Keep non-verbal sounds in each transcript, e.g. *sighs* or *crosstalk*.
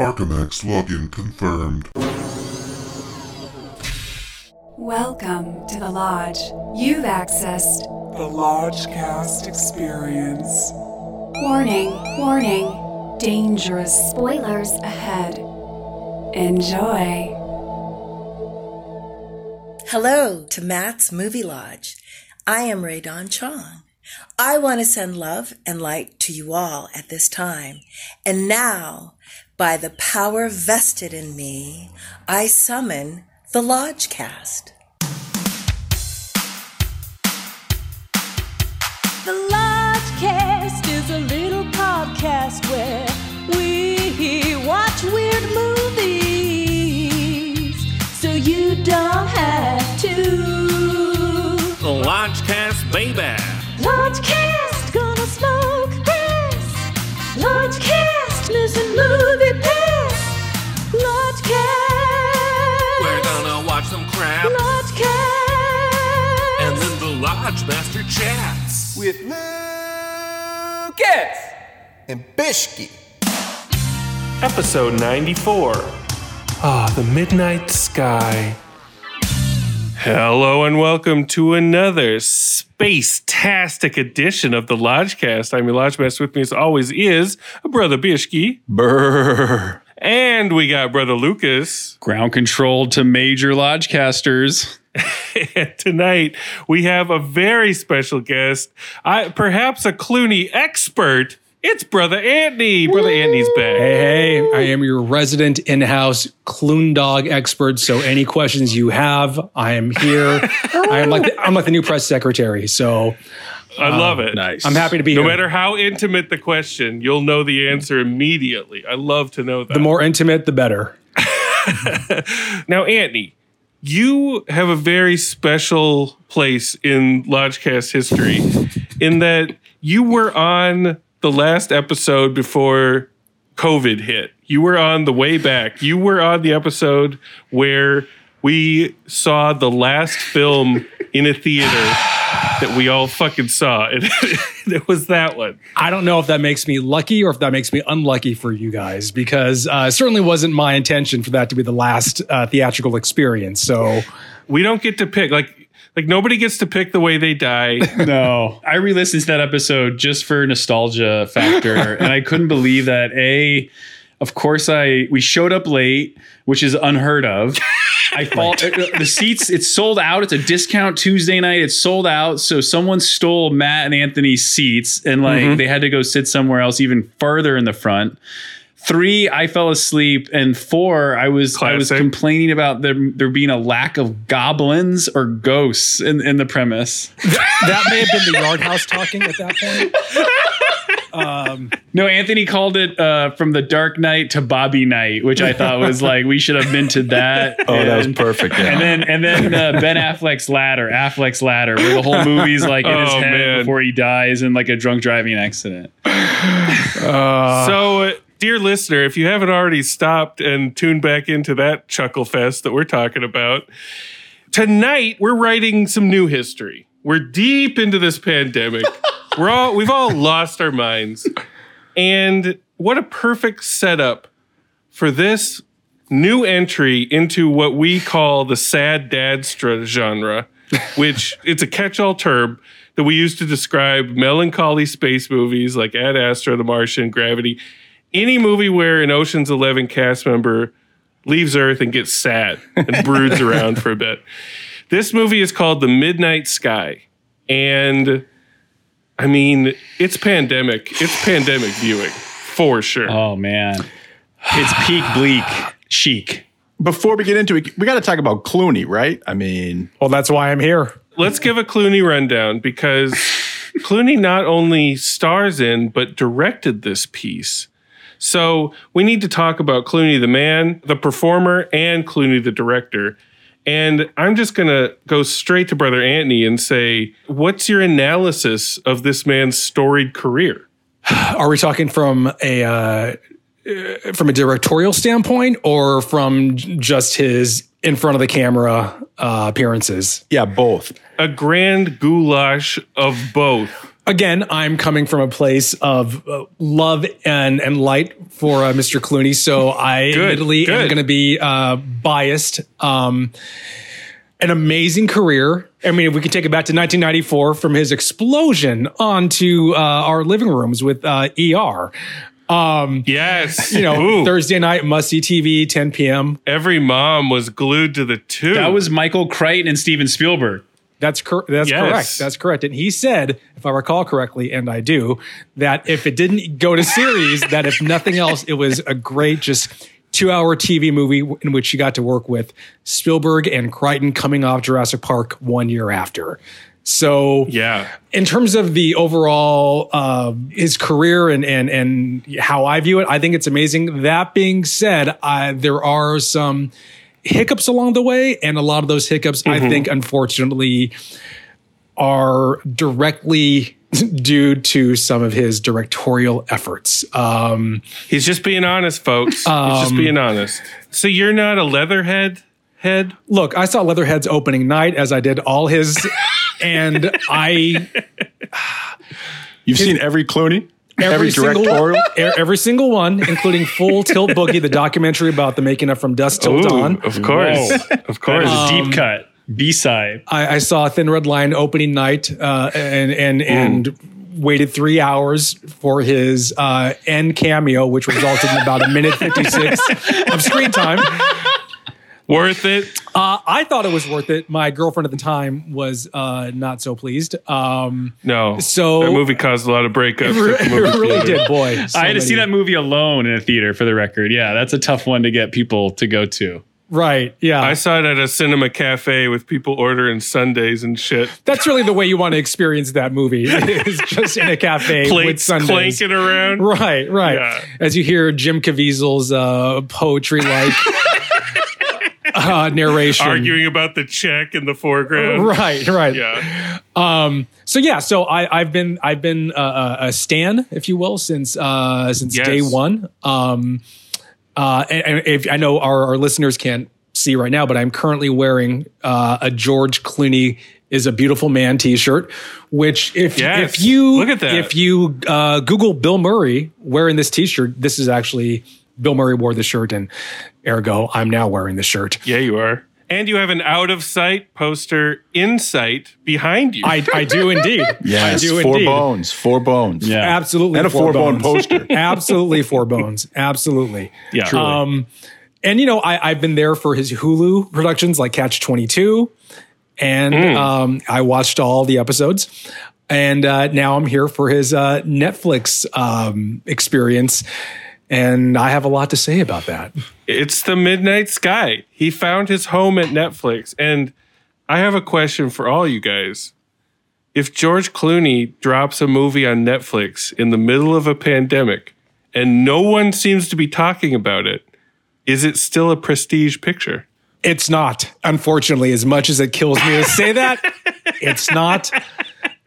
Archimex login confirmed. Welcome to the Lodge. You've accessed The Lodgecast Experience. warning, warning, dangerous spoilers ahead. Enjoy. Hello to Matt's Movie Lodge. I am Ray Don Chong. I want to send love and light to you all at this time. And now, by the power vested in me, I summon the Lodgecast. The Lodgecast is a little podcast where we watch weird movies so you don't have to. Lodgecast, baby. Lodgecast, gonna smoke grass. Lodgecast, missing movie pass. Lodgecast. We're gonna watch some crap, Lodgecast. and then the Lodge Master chats. with Lucas and Bishki. Episode 94. Ah, the Midnight Sky. Hello and welcome to another space-tastic edition of the Lodgecast. I'm your Lodgemaster. With me as always is Brother Bishki. Brr. And we got Brother Lucas. Ground control to major lodgecasters. *laughs* Tonight we have a very special guest, I, perhaps a Clooney expert. It's Brother Anthony. Brother Anthony's back. Hey, hey, I am your resident in-house Clune dog expert. So any questions you have, I am here. I am like the, I'm like the new press secretary. So I um, love it. Nice. I'm happy to be No here. No matter how intimate the question, you'll know the answer immediately. I love to know that. the more intimate, the better. *laughs* now, Anthony, you have a very special place in Lodgecast history in that you were on the last episode before COVID hit. You were on the way back. You were on the episode where we saw the last film in a theater that we all fucking saw. *laughs* And it was that one. I don't know if that makes me lucky or if that makes me unlucky for you guys because uh, it certainly wasn't my intention for that to be the last uh, theatrical experience. So We don't get to pick like like nobody gets to pick the way they die. *laughs* No, I re-listened to that episode just for nostalgia factor, *laughs* and I couldn't believe that. A, of course, I we showed up late, which is unheard of. *laughs* I fall uh, the seats. It's sold out. It's a discount Tuesday night. It's sold out. So someone stole Matt and Anthony's seats, and like mm-hmm. they had to go sit somewhere else, even further in the front. Three, I fell asleep, and four, I was I was complaining about there there being a lack of goblins or ghosts in, in the premise. *laughs* that may have been the yard house talking at that point. Um, No, Anthony called it uh, from the Dark Knight to Bobby Knight, which I thought was like we should have minted that. *laughs* Oh, that was perfect. Yeah. And then and then uh, Ben Affleck's ladder, Affleck's ladder, where the whole movie's like in his *laughs* Oh, head man. before he dies in like a drunk driving accident. *sighs* so, uh, dear listener, if you haven't already stopped and tuned back into that chuckle fest that we're talking about, tonight we're writing some new history. We're deep into this pandemic. *laughs* we're all we've all lost our minds. And what a perfect setup for this new entry into what we call the sad dadstra genre, which *laughs* it's a catch-all term that we use to describe melancholy space movies like Ad Astra, The Martian, Gravity, any movie where an Ocean's 11 cast member leaves Earth and gets sad and *laughs* broods around for a bit. This movie is called The Midnight Sky. And I mean, it's pandemic. It's pandemic viewing for sure. Oh man, it's peak bleak chic. Before we get into it, we got to talk about Clooney, right? I mean, well, that's why I'm here. Let's give a Clooney rundown because Clooney not only stars in, but directed this piece. So we need to talk about Clooney the man, the performer, and Clooney the director. And I'm just going to go straight to Brother Anthony and say, what's your analysis of this man's storied career? Are we talking from a uh, uh, from a directorial standpoint or from just his in front of the camera uh, appearances? yeah, both. A grand goulash of both. Again, I'm coming from a place of uh, love and and light for uh, Mr. Clooney, so I Good, admittedly am going to be uh, biased. Um, an amazing career. I mean, if we could take it back to 1994 from his explosion onto uh, our living rooms with uh, ER. Um, Yes. you know, Ooh. Thursday night must see TV, 10 p.m. Every mom was glued to the tube. That was Michael Crichton and Steven Spielberg. That's cor- that's Yes. correct. That's correct. And he said, if I recall correctly, and I do, that if it didn't go to series, that if nothing else, it was a great just two hour TV movie in which you got to work with Spielberg and Crichton coming off Jurassic Park one year after. So yeah. in terms of the overall uh, his career and and and how I view it, I think it's amazing. That being said, I, there are some hiccups along the way, and a lot of those hiccups, I think, unfortunately, are directly *laughs* due to some of his directorial efforts. Um, He's just being honest, folks. He's Um, just being honest. So you're not a leatherhead head? look, I saw Leatherheads opening night, as I did all his, and I *laughs* You've seen every Clooney, every, single directorial. *laughs* e- every single one, including Full Tilt Boogie, the documentary about the making of From Dusk Till Ooh, Dawn. of course. Whoa. Of course. is a Um, deep cut. B side. I, I saw Thin Red Line opening night uh, and and and waited three hours for his uh, end cameo, which resulted in about a minute fifty six of screen time. Worth it. Uh, I thought it was worth it. My girlfriend at the time was uh, not so pleased. Um, No. So- that movie caused a lot of breakups. *laughs* it at the movie really theater. did, boy. so I had to see that movie alone in a theater for the record. Yeah, that's a tough one to get people to go to. Right? Yeah, I saw it at a cinema cafe with people ordering sundaes and shit. that's really the way you want to experience that movie. *laughs* Is just in a cafe with sundaes. clanking around. Right, right. Yeah. As you hear Jim Caviezel's uh, poetry like *laughs* *laughs* uh, narration. Arguing about the check in the foreground. Right, right. Yeah. Um, so yeah, so I, I've been I've been uh, a stan, if you will, since uh, since Yes. day one. Um, uh, and, and if I know our, our listeners can't see right now, but I'm currently wearing uh, a George Clooney is a beautiful man T-shirt. Which if Yes. if you Look at that. if you uh, Google Bill Murray wearing this T-shirt, this is actually Bill Murray wore the shirt, and ergo I'm now wearing the shirt. Yeah, you are. And you have an out of sight poster in sight behind you. I, I do indeed. *laughs* Yes, I do four indeed. bones, four bones. Yeah. Absolutely. And a four four-bone bones. poster. *laughs* Absolutely four bones. Absolutely. yeah. Um, and you know, I, I've been there for his Hulu productions like Catch 22. And um, I watched all the episodes. And uh, now I'm here for his uh, Netflix um, experience. And I have a lot to say about that. It's the Midnight Sky. He found his home at Netflix. And I have a question for all you guys. If George Clooney drops a movie on Netflix in the middle of a pandemic and no one seems to be talking about it, is it still a prestige picture? It's not, unfortunately, as much as it kills me to say that, *laughs* it's not.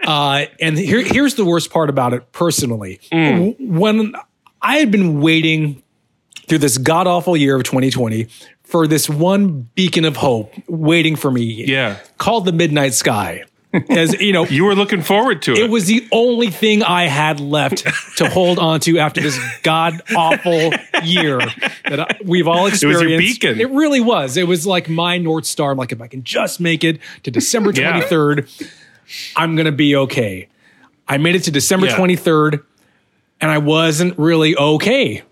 Uh, and here, here's the worst part about it personally. W- When I had been waiting through this god awful year of 2020 for this one beacon of hope waiting for me, Yeah. called the Midnight Sky. As you know, *laughs* You were looking forward to it. it was the only thing I had left to hold on to after this god awful year that I, we've all experienced. It was your beacon. It really was. It was like my North Star. I'm like, if I can just make it to December Yeah. 23rd, I'm going to be okay. I made it to December Yeah. 23rd and I wasn't really okay.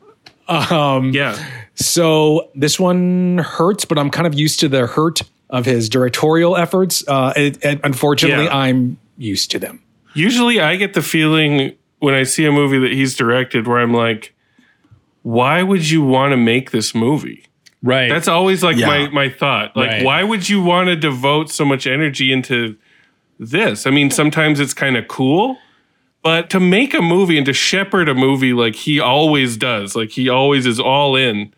Um, yeah. So this one hurts, but I'm kind of used to the hurt of his directorial efforts. Uh, it, and unfortunately, Yeah. I'm used to them. Usually I get the feeling when I see a movie that he's directed where I'm like, why would you want to make this movie? Right. That's always like Yeah. my, my thought. Like, Right. why would you want to devote so much energy into this? I mean, sometimes it's kind of cool, but to make a movie and to shepherd a movie like he always does, like he always is all in,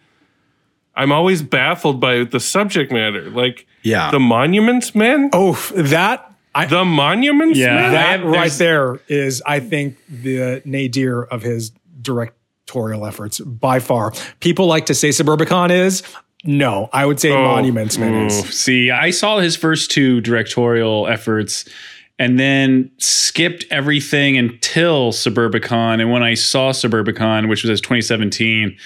I'm always baffled by the subject matter. Like, Yeah. the Monuments Men? Oh, that I, The Monuments Yeah. Men? that right there's- I think, the nadir of his directorial efforts by far. People like to say Suburbicon is. No, I would say Oh, Monuments Man is. Oh, see, I saw his first two directorial efforts and then skipped everything until Suburbicon. And when I saw Suburbicon, which was 2017,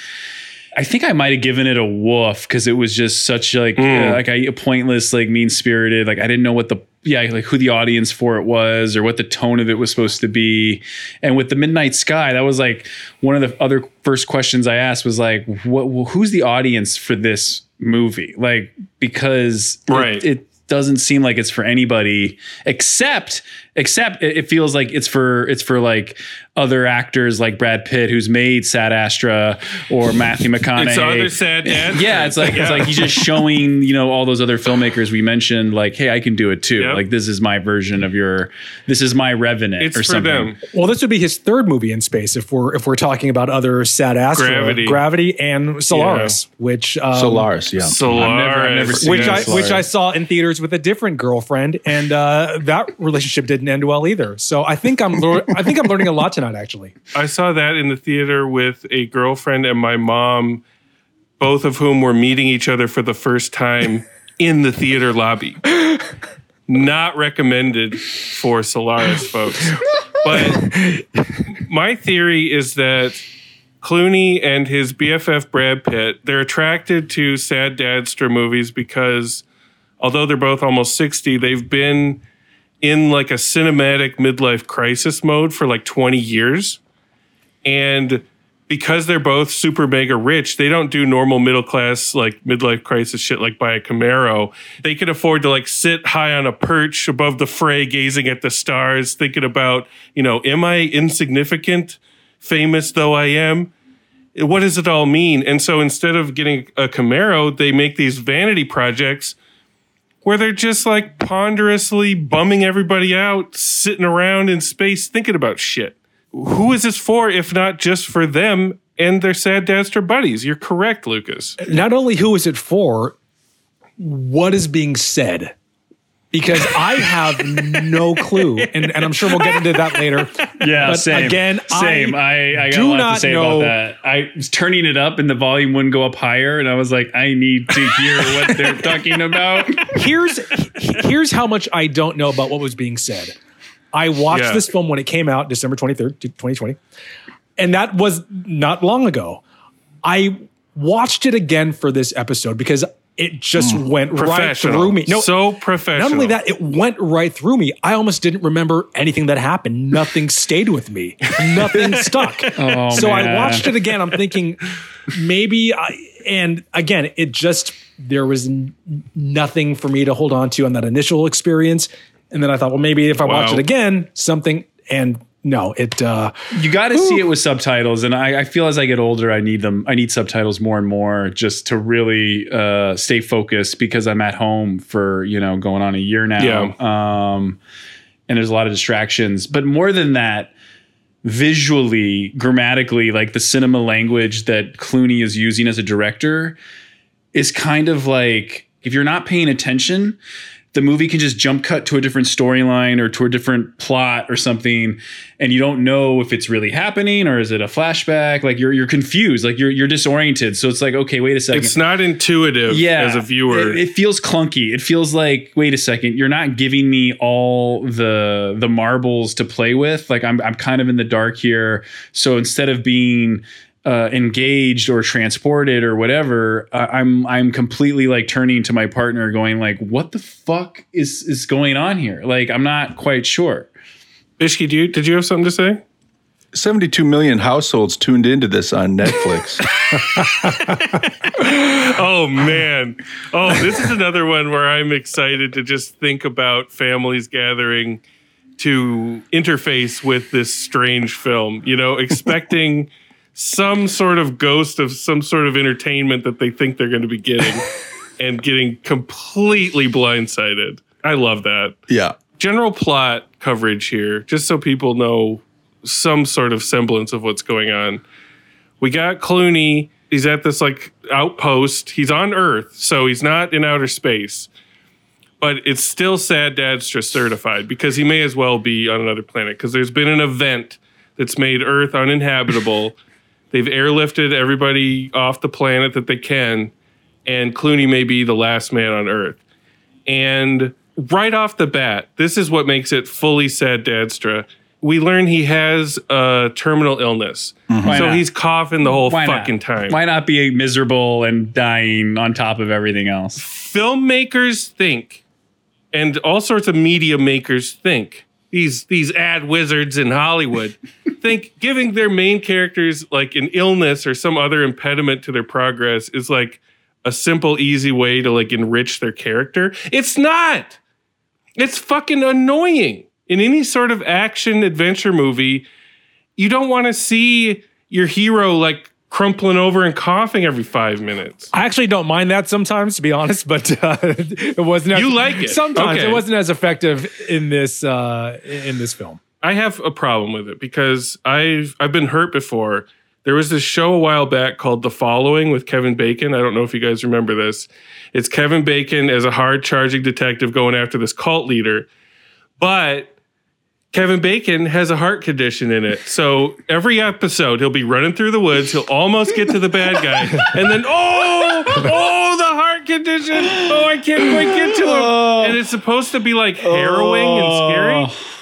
I think I might have given it a woof because it was just such like uh, like I pointless, like mean spirited. Like I didn't know what the yeah like who the audience for it was or what the tone of it was supposed to be. And with the Midnight Sky, that was like one of the other first questions I asked was like, what who's the audience for this movie? Like because it- Right. it, doesn't seem like it's for anybody except except it feels like it's for it's for like other actors like Brad Pitt who's made Sad Astra or Matthew McConaughey. It's other sad dads. *laughs* Yeah, it's like it's like he's just showing you know all those other filmmakers we mentioned like hey I can do it too Yep. like this is my version of your this is my Revenant It's or for something. them. Well, this would be his third movie in space if we're if we're talking about other sad Astra, Gravity. Gravity and Solaris, which um, Solaris, yeah. Solaris. I've never- I've never seen which I Solaris. which I saw in theaters with a different girlfriend, and uh, that relationship didn't end well either. So I think I'm lear- I think I'm learning a lot tonight. Actually, I saw that in the theater with a girlfriend and my mom, both of whom were meeting each other for the first time *laughs* in the theater lobby. Not recommended for Solaris folks. But my theory is that Clooney and his BFF Brad Pitt, they're attracted to sad dadster movies because although they're both almost 60, they've been in like a cinematic midlife crisis mode for like 20 years. And because they're both super mega rich, they don't do normal middle class like midlife crisis shit like buy a Camaro. They can afford to like sit high on a perch above the fray, gazing at the stars, thinking about, you know, am I insignificant, famous though I am? What does it all mean? And so instead of getting a Camaro, they make these vanity projects where they're just like ponderously bumming everybody out, sitting around in space thinking about shit. Who is this for if not just for them and their sad dadster buddies? You're correct, Lucas. not only who is it for, what is being said? Because I have no clue, and, and I'm sure we'll get into that later. Yeah, But same. again, same. I I, I got do a lot not to say know- about that. I was turning it up and the volume wouldn't go up higher, and I was like, I need to hear what they're *laughs* talking about. here's here's how much I don't know about what was being said. I watched Yeah. this film when it came out, December 23rd, 2020. And that was not long ago. I watched it again for this episode because it just mm. went right through me. No, so professional. not only that, it went right through me. I almost didn't remember anything that happened. *laughs* Nothing stayed with me. Nothing *laughs* stuck. Oh, so I watched it again. I'm thinking maybe I, and again, it just there was n- nothing for me to hold on to on that initial experience. And then I thought, well, maybe if I watch it again, something. And no, it. uh You got to see it with subtitles, and I, I feel as I get older, I need them. I need subtitles more and more just to really uh, stay focused because I'm at home for you know going on a year now. Yeah. Um, and there's a lot of distractions, but more than that, visually, grammatically, like the cinema language that Clooney is using as a director is kind of like if you're not paying attention, the movie can just jump cut to a different storyline or to a different plot or something, and you don't know if it's really happening or is it a flashback. Like you're you're confused, like you're you're disoriented. So it's like, okay, wait a second. it's not intuitive yeah, as a viewer. It, it feels clunky. It feels like, wait a second, you're not giving me all the the marbles to play with. Like I'm I'm kind of in the dark here. So instead of being uh, engaged or transported or whatever, I I'm I'm completely like turning to my partner, going like, "What the fuck is is going on here?" Like I'm not quite sure. Ishki, do you, did you have something to say? 72 million households tuned into this on Netflix. *laughs* oh man. Oh, this is another one where I'm excited to just think about families gathering to interface with this strange film, you know, expecting some sort of ghost of some sort of entertainment that they think they're going to be getting *laughs* and getting completely blindsided. I love that. yeah. General plot coverage here, just so people know some sort of semblance of what's going on. We got Clooney. He's at this like outpost. He's on Earth, so he's not in outer space. But it's still sad dad's just certified because he may as well be on another planet because there's been an event that's made Earth uninhabitable. *laughs* They've airlifted everybody off the planet that they can, and Clooney may be the last man on Earth. And right off the bat, this is what makes it fully sad Dadstra. We learn he has a terminal illness. Mm-hmm. Why So not? he's coughing the whole Why not? fucking time. Why not be miserable and dying on top of everything else? filmmakers think, and all sorts of media makers think, these these ad wizards in Hollywood think giving their main characters like an illness or some other impediment to their progress is like a simple, easy way to like enrich their character. It's not. It's fucking annoying. In any sort of action adventure movie, you don't want to see your hero like crumpling over and coughing every five minutes. I actually don't mind that sometimes, to be honest, but uh, it wasn't. As, You like it. Sometimes Okay. it wasn't as effective in this uh, in this film. I have a problem with it because I've I've been hurt before. There was this show a while back called The Following with Kevin Bacon. I don't know if you guys remember this. It's Kevin Bacon as a hard charging detective going after this cult leader. But Kevin Bacon has a heart condition in it. So every episode he'll be running through the woods, he'll almost get to the bad guy, and then oh, oh, the heart condition. Oh, I can't quite get to him. And it's supposed to be like harrowing and scary. Oh.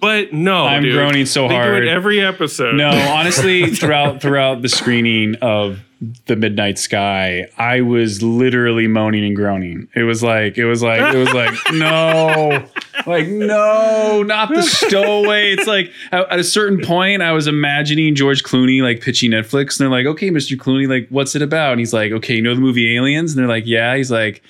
But no, I'm dude. groaning so they hard. every episode. No, *laughs* honestly, throughout throughout the screening of the Midnight Sky, I was literally moaning and groaning. It was like it was like it was like *laughs* no, like no, not the stowaway. It's like at a certain point, I was imagining George Clooney like pitching Netflix, and they're like, "Okay, Mr. Clooney, like what's it about?" And he's like, "Okay, you know the movie Aliens?" And they're like, "Yeah." He's like.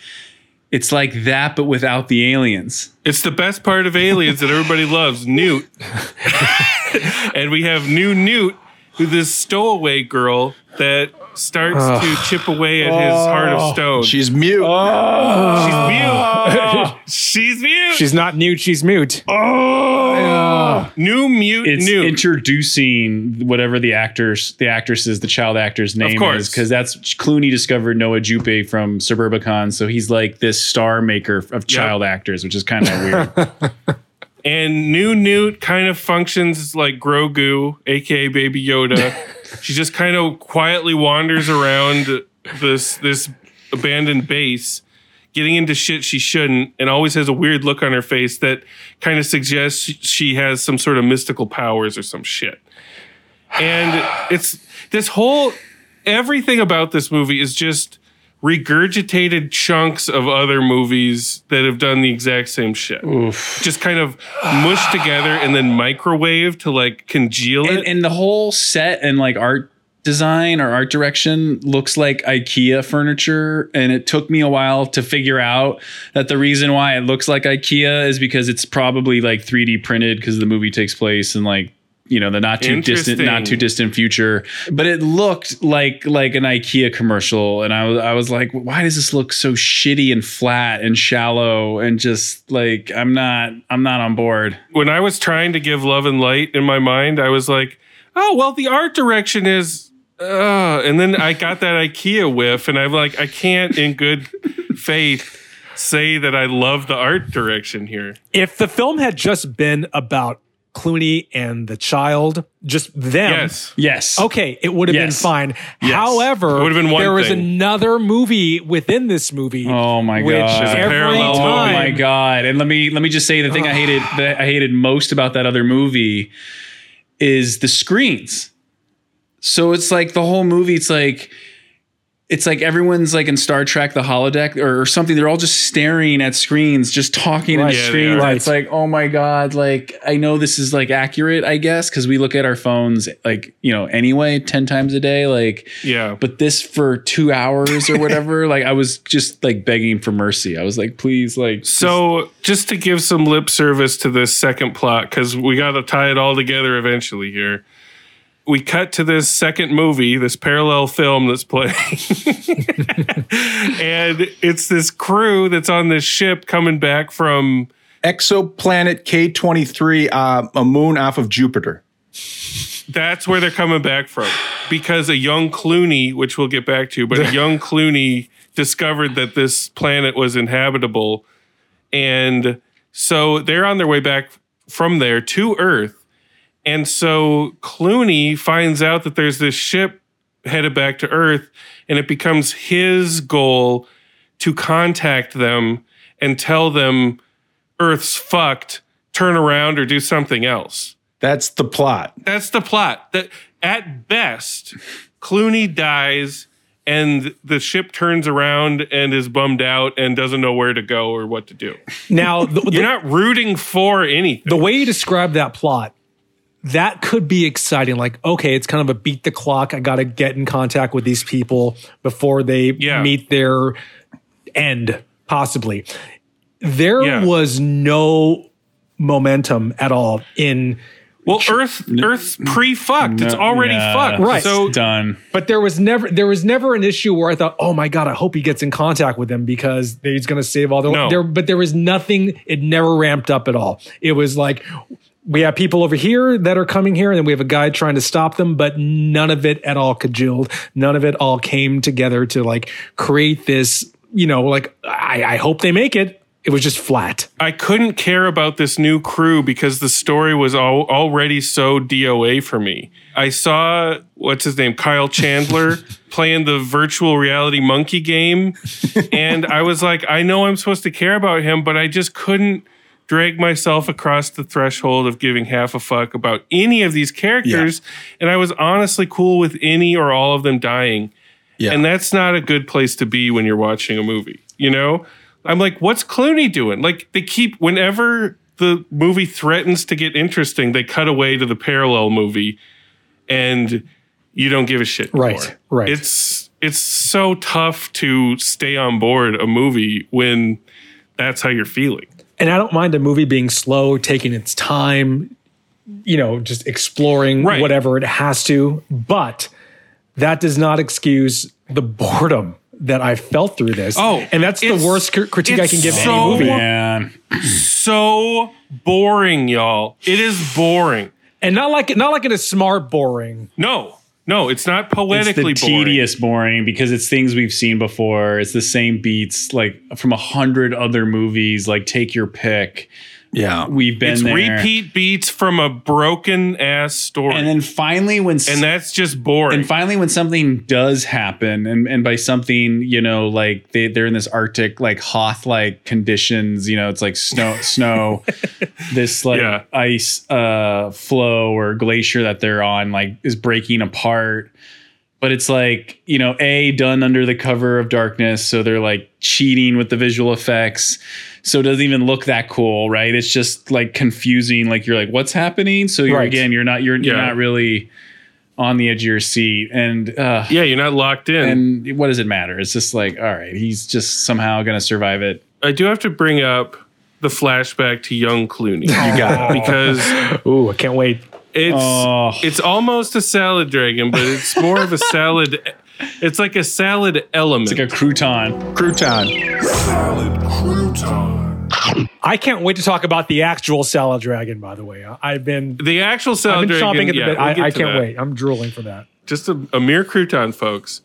It's like that, but without the aliens. It's the best part of Aliens that everybody loves, Newt. *laughs* *laughs* and we have new Newt, who's this stowaway girl that starts to chip away at his heart of oh. stone. She's mute. Oh. She's mute. *laughs* she's mute. She's not mute. She's mute. Oh, new mute it's Newt. introducing whatever the actors, the actress's, the child actor's name is, because that's Clooney discovered Noah Jupe from Suburbicon, so he's like this star maker of child actors, which is kind of weird. *laughs* And new Newt kind of functions like Grogu, aka Baby Yoda. *laughs* she just kind of quietly wanders around this this abandoned base, getting into shit she shouldn't, and always has a weird look on her face that kind of suggests she- has some sort of mystical powers or some shit. And it's this whole everything about this movie is just regurgitated chunks of other movies that have done the exact same shit. Just kind of mushed together and then microwave to like congeal it. and, and the whole set and like art design or art direction looks like IKEA furniture. And it took me a while to figure out that the reason why it looks like IKEA is because it's probably like 3D printed because the movie takes place in like you know the not too distant not too distant future but it looked like like an ikea commercial and i was i was like why does this look so shitty and flat and shallow and just like i'm not i'm not on board when I was trying to give love and light in my mind, I was like, oh, well, the art direction is. Uh, and then I got that IKEA whiff, and I'm like, I can't, in good faith, say that I love the art direction here. If the film had just been about Clooney and the child, just them. Yes. yes Okay, it would have Yes. been fine. Yes. However, It would have been one there was another movie within this movie. Oh my which God. There's every parallel movie. Oh my god! And let me let me just say the thing I hated *sighs* that I hated most about that other movie is the screens. So it's like the whole movie. It's like it's like everyone's like in Star Trek, the holodeck or, or something. They're all just staring at screens, just talking Right. at Yeah, screens. are. It's like, oh my god! Like I know this is like accurate, I guess, because we look at our phones like you know anyway ten times a day. Like Yeah. but this for two hours or whatever *laughs* like i was just like begging for mercy i was like please like So, just to give some lip service to this second plot, because we got to tie it all together eventually here. We cut to this second movie, this parallel film that's playing. *laughs* and it's this crew that's on this ship coming back from. Exoplanet K23, uh, a moon off of Jupiter. That's where they're coming back from. Because a young Clooney, which we'll get back to, but a young *laughs* Clooney discovered that this planet was inhabitable. And so they're on their way back from there to Earth. And so Clooney finds out that there's this ship headed back to Earth, and it becomes his goal to contact them and tell them Earth's fucked, turn around or do something else. That's the plot. That's the plot. That at best, Clooney dies and the ship turns around and is bummed out and doesn't know where to go or what to do. Now, the, You're not rooting for anything. the way you describe that plot, that could be exciting. Like, okay, it's kind of a beat the clock. I got to get in contact with these people before they Yeah. meet their end, possibly. There Yeah. was no momentum at all in. Well, Earth Earth's mm. pre-fucked. it's already yeah, fucked. Right. So done. But there was never there was never an issue where I thought, oh my god, I hope he gets in contact with them because he's going to save all their. No. There, but there was nothing. It never ramped up at all. It was like we have people over here that are coming here, and then we have a guy trying to stop them, but none of it at all cajoled. None of it all came together to like create this. You know, like I, I hope they make it. It was just flat. I couldn't care about this new crew because the story was al- already so DOA for me. I saw what's his name, Kyle Chandler, *laughs* playing the virtual reality monkey game, and I was like, I know I'm supposed to care about him, but I just couldn't drag myself across the threshold of giving half a fuck about any of these characters, and I was honestly cool with any or all of them dying. Yeah. And that's not a good place to be when you're watching a movie, you know? I'm like, what's Clooney doing? Like, they keep, whenever the movie threatens to get interesting, they cut away to the parallel movie and you don't give a shit. Right, right. It's, it's so tough to stay on board a movie when that's how you're feeling. And I don't mind a movie being slow, taking its time, you know, just exploring Right. whatever it has to. But that does not excuse the boredom that I felt through this. Oh, and that's the worst cr- critique I can give so- any movie. Man, So boring, y'all. It is boring. And not like not like it is smart boring. No, no, it's not poetically it's the boring. tedious boring because it's things we've seen before. It's the same beats like from a hundred other movies. Like take your pick. Yeah. We've been It's there. repeat beats from a broken ass story. and then finally when and that's just boring. and finally when something does happen and, and by something you know like they, they're in this arctic like Hoth like conditions you know it's like snow *laughs* snow this like Yeah. ice uh flow or glacier that they're on like is breaking apart but it's like you know a done under the cover of darkness so they're like cheating with the visual effects so it doesn't even look that cool right it's just like confusing like you're like what's happening so you're Right. again you're not you're, you're not really on the edge of your seat and uh yeah, you're not locked in. and what does it matter it's just like all right he's just somehow gonna survive it I do have to bring up the flashback to young Clooney. You got it. *laughs* because Ooh, I can't wait. it's Oh. it's almost a salad dragon, but it's more of a salad. It's like a salad element. it's like a crouton Crouton. Salad crouton. I can't wait to talk about the actual salad dragon. By the way, I- I've been the actual salad dragon. chomping at the yeah, bit. we'll I, I can't that. wait. I'm drooling for that. just a, a mere crouton, folks.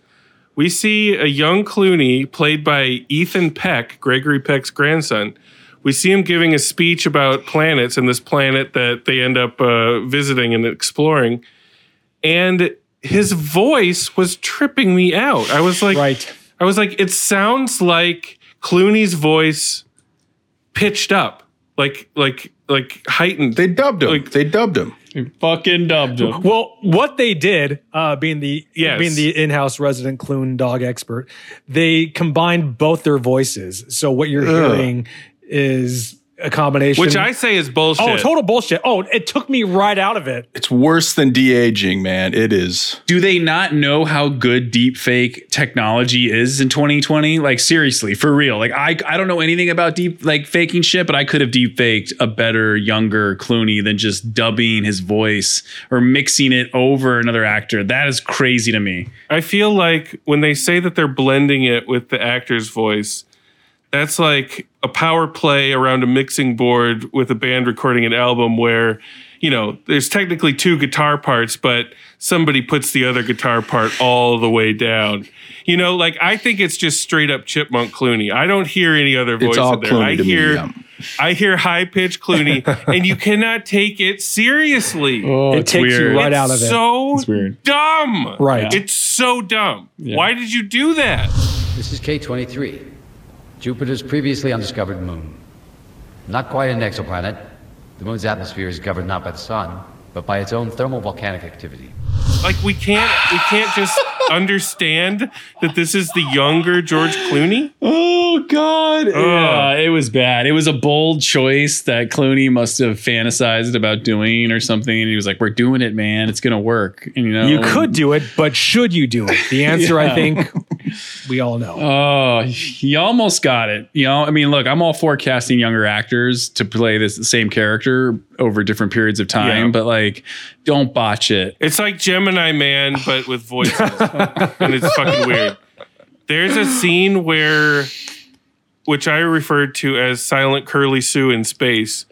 We see a young Clooney played by Ethan Peck, Gregory Peck's grandson. We see him giving a speech about planets and this planet that they end up uh, visiting and exploring. And his voice was tripping me out. I was like, Right. I was like, it sounds like Clooney's voice pitched up, like like like heightened. They dubbed him. Like- they dubbed him. fucking dubbed him Well, what they did, uh, being the Yes. being the in-house resident Clune dog expert, they combined both their voices. So what you're hearing is a combination, which I say is bullshit. oh total bullshit. Oh, it took me right out of it. It's worse than de aging, man. It is. do they not know how good deep fake technology is in 2020 like seriously for real like i i don't know anything about deep like faking shit but i could have deep faked a better younger clooney than just dubbing his voice or mixing it over another actor that is crazy to me I feel like when they say that they're blending it with the actor's voice, that's like a power play around a mixing board with a band recording an album where, you know, there's technically two guitar parts, but somebody puts the other guitar part all the way down. You know, like I think it's just straight up Chipmunk Clooney. I don't hear any other voice It's all in there. Clooney I to me, hear yeah. I hear high pitched Clooney, *laughs* and you cannot take it seriously. oh it takes you right It's out of it. so It's weird. dumb. Right. It's so dumb. Why did you do that? This is K 23, Jupiter's previously undiscovered moon. Not quite an exoplanet. The moon's atmosphere is governed not by the sun, but by its own thermal volcanic activity. Like we can't we can't just *laughs* understand that this is the younger George Clooney. Oh God! Yeah, it was bad. It was a bold choice that Clooney must have fantasized about doing or something, and he was like, "We're doing it, man. It's gonna work." And you know, You could do it, but should you do it? The answer, I *laughs* think, we all know. Oh, he almost got it. You know, I mean, look, I'm all for casting younger actors to play this same character over different periods of time, Yeah. but like, don't botch it. It's like Gemini Man, but with voices, and it's fucking weird. There's a scene where, which I referred to as Silent Curly Sue in space,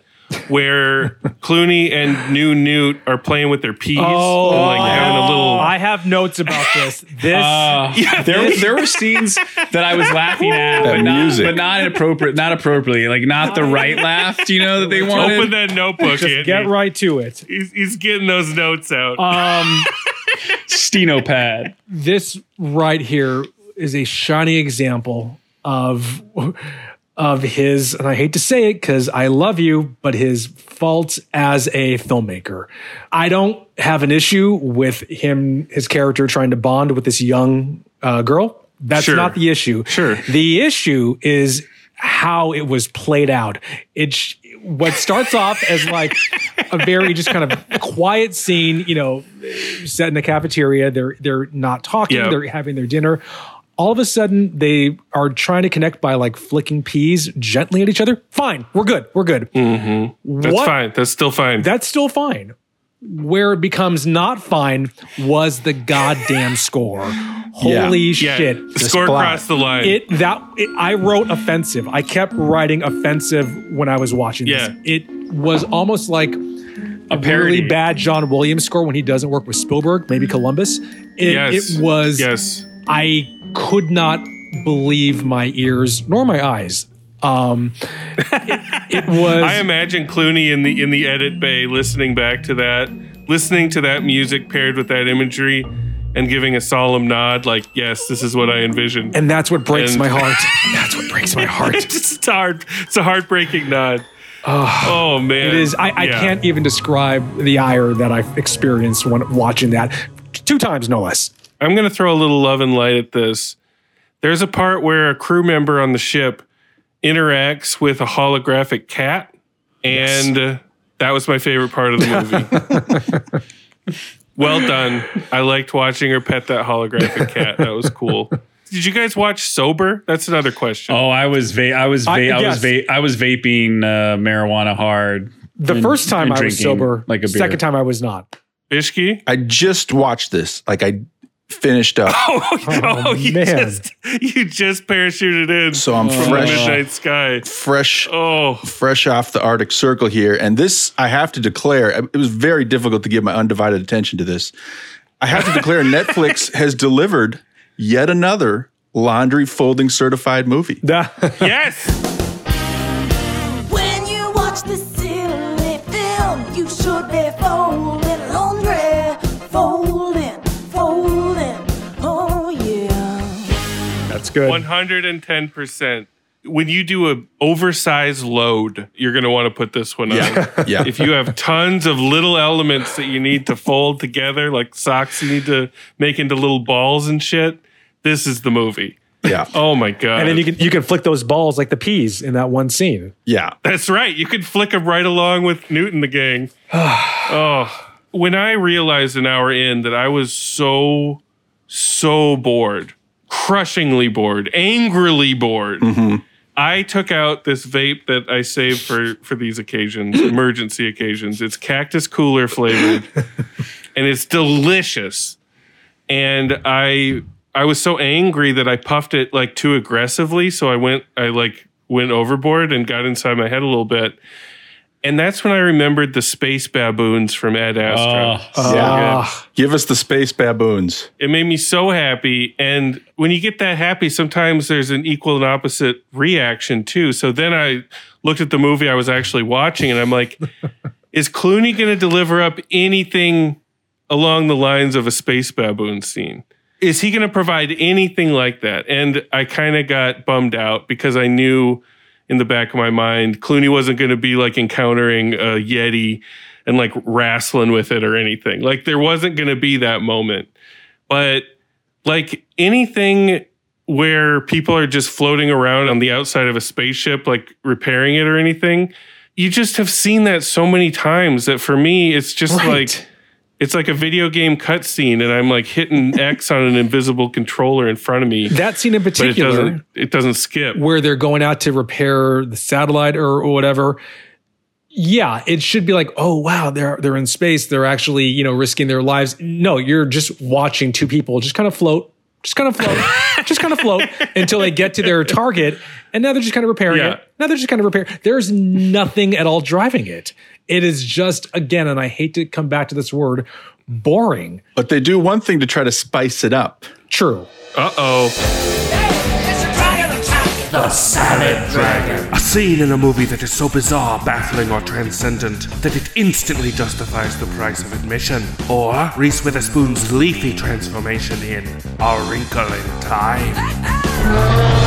where Clooney and New Newt are playing with their peas and like having a little. I have notes about this. This Uh, there, there were scenes that I was laughing at, That but not, but not inappropriate, not appropriately, like not the right laugh. Do you know that they wanted? Open that notebook. just Andy. get right to it. He's, he's getting those notes out. Um, Steno pad. this right here is a shining example of of his and I hate to say it cuz I love you but his faults as a filmmaker. I don't have an issue with him his character trying to bond with this young uh, girl. That's Sure. not the issue. Sure. The issue is how it was played out. It sh- what starts off as like a very just kind of quiet scene, you know, set in a cafeteria. They're they're not talking. Yeah. They're having their dinner. All of a sudden, they are trying to connect by like flicking peas gently at each other. Fine, we're good. We're good. Mm-hmm. That's what- fine. That's still fine. That's still fine. Where it becomes not fine was the goddamn score. *laughs* Holy yeah. shit! The score splat. crossed the line. It that it, I wrote offensive. I kept writing offensive when I was watching Yeah. this. It was almost like a parody. really bad John Williams score when he doesn't work with Spielberg, maybe Columbus. It, yes. it was. Yes. I could not believe my ears nor my eyes. Um, it, it *laughs* was. I imagine Clooney in the in the edit bay listening back to that, listening to that music paired with that imagery, and giving a solemn nod, like, "Yes, this is what I envisioned." and that's what breaks And- my *laughs* heart. That's what breaks my heart. *laughs* it's just hard. It's a heartbreaking nod. Oh, man, It is. I, I Yeah. can't even describe the ire that I've experienced when watching that two times, no less. I'm going to throw a little love and light at this. There's a part where a crew member on the ship interacts with a holographic cat, and uh, that was my favorite part of the movie. *laughs* well done. I liked watching her pet that holographic cat. That was cool. Did you guys watch Sober? That's another question. Oh, I was va- I was va- I- I, yes. was va- I was vaping uh, marijuana hard. The and- first time I was sober, like a beer. second time I was not. Bishki? I just watched this. Like I finished up. *laughs* Oh, oh you man. just you just parachuted in So I'm from fresh. the midnight sky. fresh Oh, fresh off the Arctic Circle here. And this, I have to declare, uh, it was very difficult to give my undivided attention to this. I have to declare *laughs* Netflix has delivered yet another laundry folding certified movie. *laughs* yes. Good. 110%. When you do a oversized load, you're going to want to put this one Yeah. on. Yeah. If you have tons of little elements that you need to fold together, like socks you need to make into little balls and shit, this is the movie. Yeah. Oh my god. And then you can you can flick those balls like the peas in that one scene. Yeah. That's right. You could flick them right along with Newton the gang. *sighs* oh, when I realized an hour in that I was so, so bored, crushingly bored, angrily bored, mm-hmm. I took out this vape that I saved for for these occasions, *laughs* emergency occasions. It's cactus cooler flavored, *laughs* and it's delicious. And I I was so angry that I puffed it like too aggressively, so I went I like went overboard and got inside my head a little bit. And that's when I remembered the space baboons from Ad Astra. Oh, Yeah. Ah, Give us the space baboons. It made me so happy. And when you get that happy, sometimes there's an equal and opposite reaction too. So then I looked at the movie I was actually watching and I'm like, *laughs* is Clooney going to deliver up anything along the lines of a space baboon scene? Is he going to provide anything like that? And I kind of got bummed out because I knew in the back of my mind. Clooney wasn't going to be like encountering a Yeti and like wrestling with it or anything. Like there wasn't going to be that moment. But like anything where people are just floating around on the outside of a spaceship, like repairing it or anything, you just have seen that so many times that for me, it's just Right. like it's like a video game cutscene, and I'm like hitting *laughs* X on an invisible controller in front of me. That scene in but it particular, doesn't. It doesn't skip. where they're going out to repair the satellite or, or whatever. Yeah, it should be like, oh wow, they're they're in space. They're actually you know risking their lives. No, you're just watching two people just kind of float, just kind of float, *laughs* just kind of float until they get to their target, and now they're just kind of repairing Yeah. it. Now they're just kind of repairing. There's nothing at all driving it. It is just again, and I hate to come back to this word, boring. But they do one thing to try to spice it up. True. Uh oh. The Salad Dragon. A scene in a movie that is so bizarre, baffling, or transcendent that it instantly justifies the price of admission. Or Reese Witherspoon's leafy transformation in A Wrinkle in Time. *laughs*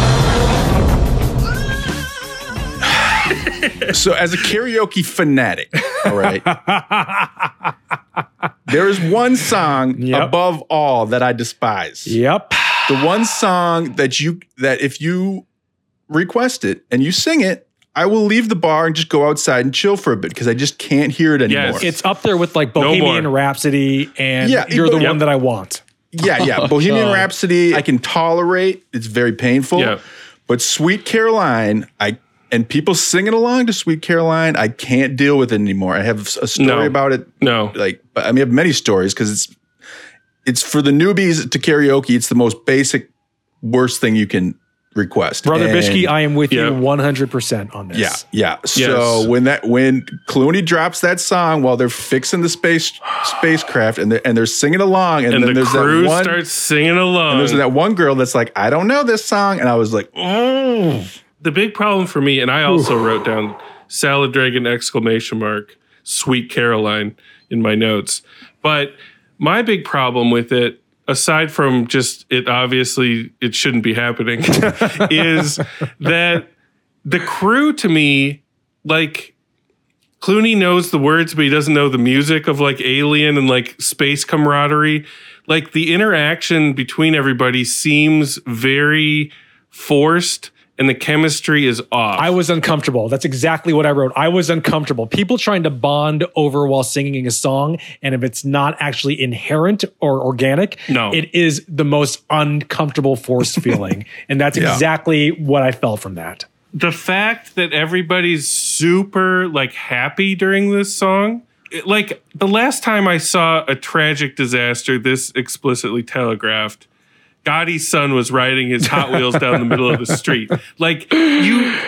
So, as a karaoke fanatic, all right, there is one song Yep. above all that I despise. Yep. The one song that you that if you request it and you sing it, I will leave the bar and just go outside and chill for a bit because I just can't hear it anymore. Yes. It's up there with like Bohemian more. Rhapsody, and Yeah, you're the yep. one that I want. Yeah, yeah. *laughs* Bohemian Rhapsody, I can tolerate. It's very painful. Yeah. But Sweet Caroline, I and people singing along to Sweet Caroline, I can't deal with it anymore. I have a story No. about it. No. Like, I mean, I have many stories because it's it's for the newbies to karaoke. It's the most basic, worst thing you can request. Brother And- Bishke, I am with Yeah. you 100% on this. yeah, yeah. So when that when Clooney drops that song while they're fixing the space spacecraft and they're and they're singing along, and, And then the there's crew that one starts singing along. and there's that one girl that's like, I don't know this song, and I was like, oh, the big problem for me, and I also wrote down salad dragon exclamation mark sweet Caroline in my notes. But my big problem with it, aside from just it obviously it shouldn't be happening, *laughs* is that the crew to me, like Clooney knows the words, but he doesn't know the music of like Alien and like space camaraderie. Like the interaction between everybody seems very forced and the chemistry is off. I was uncomfortable. That's exactly what I wrote. I was uncomfortable. People trying to bond over while singing a song, and if it's not actually inherent or organic, No. it is the most uncomfortable forced *laughs* feeling. And that's Yeah. exactly what I felt from that. the fact that everybody's super like happy during this song it- like the last time i saw a tragic disaster this explicitly telegraphed Gotti's son was riding his hot wheels down the middle of the street like you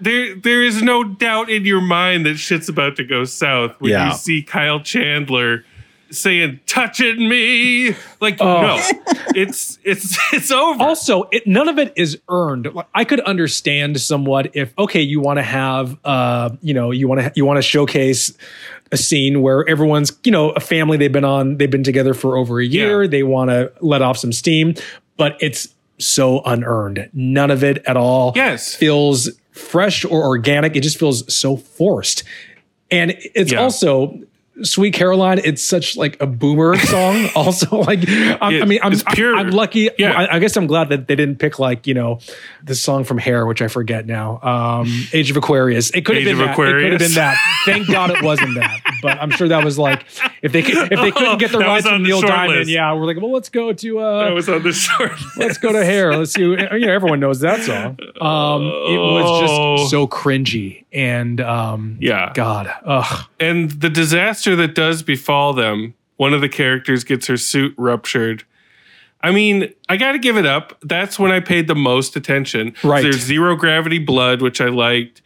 there there is no doubt in your mind that shit's about to go south when Yeah. you see kyle chandler saying touching me like Oh. no it's it's *laughs* it's over Also, it, none of it is earned. Like, I could understand somewhat if okay, you want to have, uh, you know, you want to you want to showcase a scene where everyone's, you know, a family. They've been on, they've been together for over a year. Yeah. They want to let off some steam, but it's so unearned. None of it at all. Yes. feels fresh or organic. It just feels so forced, and it's Yeah. also. Sweet Caroline, it's such like a boomer *laughs* song. also, like I, Yeah, I mean, I'm, pure. I'm lucky. Yeah. I, I guess I'm glad that they didn't pick like you know the song from Hair, which I forget now. Um, Age of Aquarius. It could have been of that. It could have been that. Thank God it wasn't that. But I'm sure that was like if they could, if they couldn't get the That rights from Neil Diamond, list. yeah, we're like, well, let's go to that uh, was on the short *laughs* let's go to Hair. Let's see. You know, everyone knows that song. Um, it was Oh. just so cringy and um, Yeah. God, ugh. And the disaster that does befall them, one of the characters gets her suit ruptured. I mean, I got to give it up. That's when I paid the most attention. Right. There's zero gravity blood, which I liked.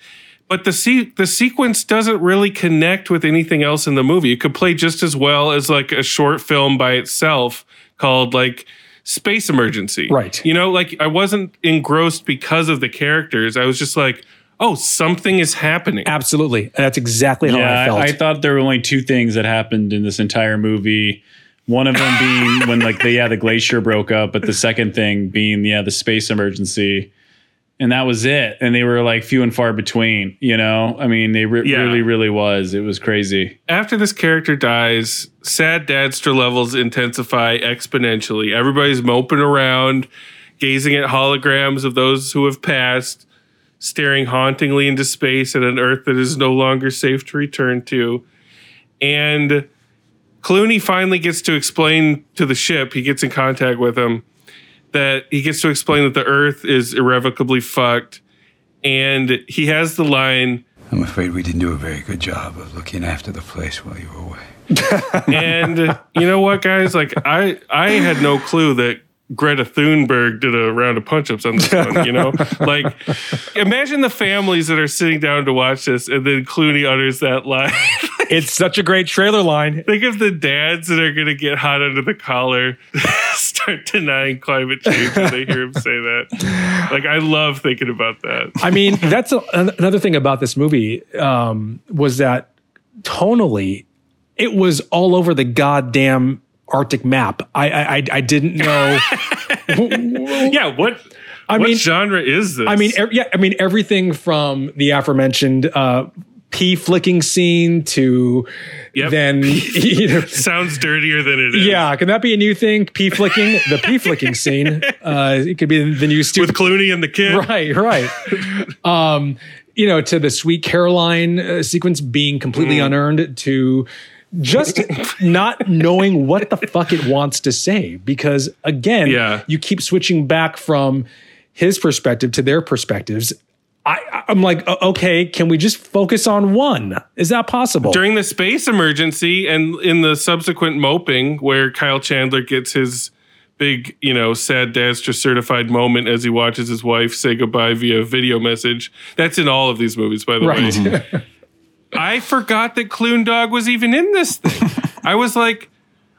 But the se- the sequence doesn't really connect with anything else in the movie. It could play just as well as like a short film by itself called like Space Emergency. Right. You know, like I wasn't engrossed because of the characters. I was just like, oh, something is happening. Absolutely, and that's exactly how yeah, I felt. I, thought there were only two things that happened in this entire movie. One of them being *laughs* when like the yeah the glacier broke up, but the second thing being yeah the space emergency. and that was it. And they were like few and far between. You know, I mean, they re- Yeah. really, really was. It was crazy. After this character dies, sad dadster levels intensify exponentially. Everybody's moping around, gazing at holograms of those who have passed, staring hauntingly into space at an Earth that is no longer safe to return to. And Clooney finally gets to explain to the ship, he gets in contact with him, that he gets to explain that the Earth is irrevocably fucked. And he has the line, I'm afraid we didn't do a very good job of looking after the place while you were away. *laughs* and you know what, guys? Like I, I had no clue that Greta Thunberg did a round of punch-ups on this one. You know, *laughs* like imagine the families that are sitting down to watch this, and then Clooney utters that line. *laughs* It's such a great trailer line. Think of the dads that are going to get hot under the collar, *laughs* start denying climate change when they hear him say that. Like I love thinking about that. I mean, that's a, an- another thing about this movie um, was that tonally, it was all over the goddamn Arctic map. I I, I- I didn't know. *laughs* *laughs* yeah, what? I what mean, genre is this? I mean, ev- yeah, I mean everything from the aforementioned uh, pee flicking scene to Yep. then *laughs* you know, sounds dirtier than it is. yeah, can that be a new thing? Pee flicking, the pee flicking scene. Uh, it could be the new stu- with Clooney and the kid. Right, right. um, you know, to the Sweet Caroline uh, sequence being completely Mm. unearned, to just not knowing what the fuck it wants to say. Because again, Yeah. you keep switching back from his perspective to their perspectives. I, I'm like, okay, can we just focus on one? Is that possible? during the space emergency and in the subsequent moping where Kyle Chandler gets his big, you know, sad Dastra certified moment as he watches his wife say goodbye via video message. That's in all of these movies, by the Right. way. *laughs* I forgot that Clune Dog was even in this thing. *laughs* I was like,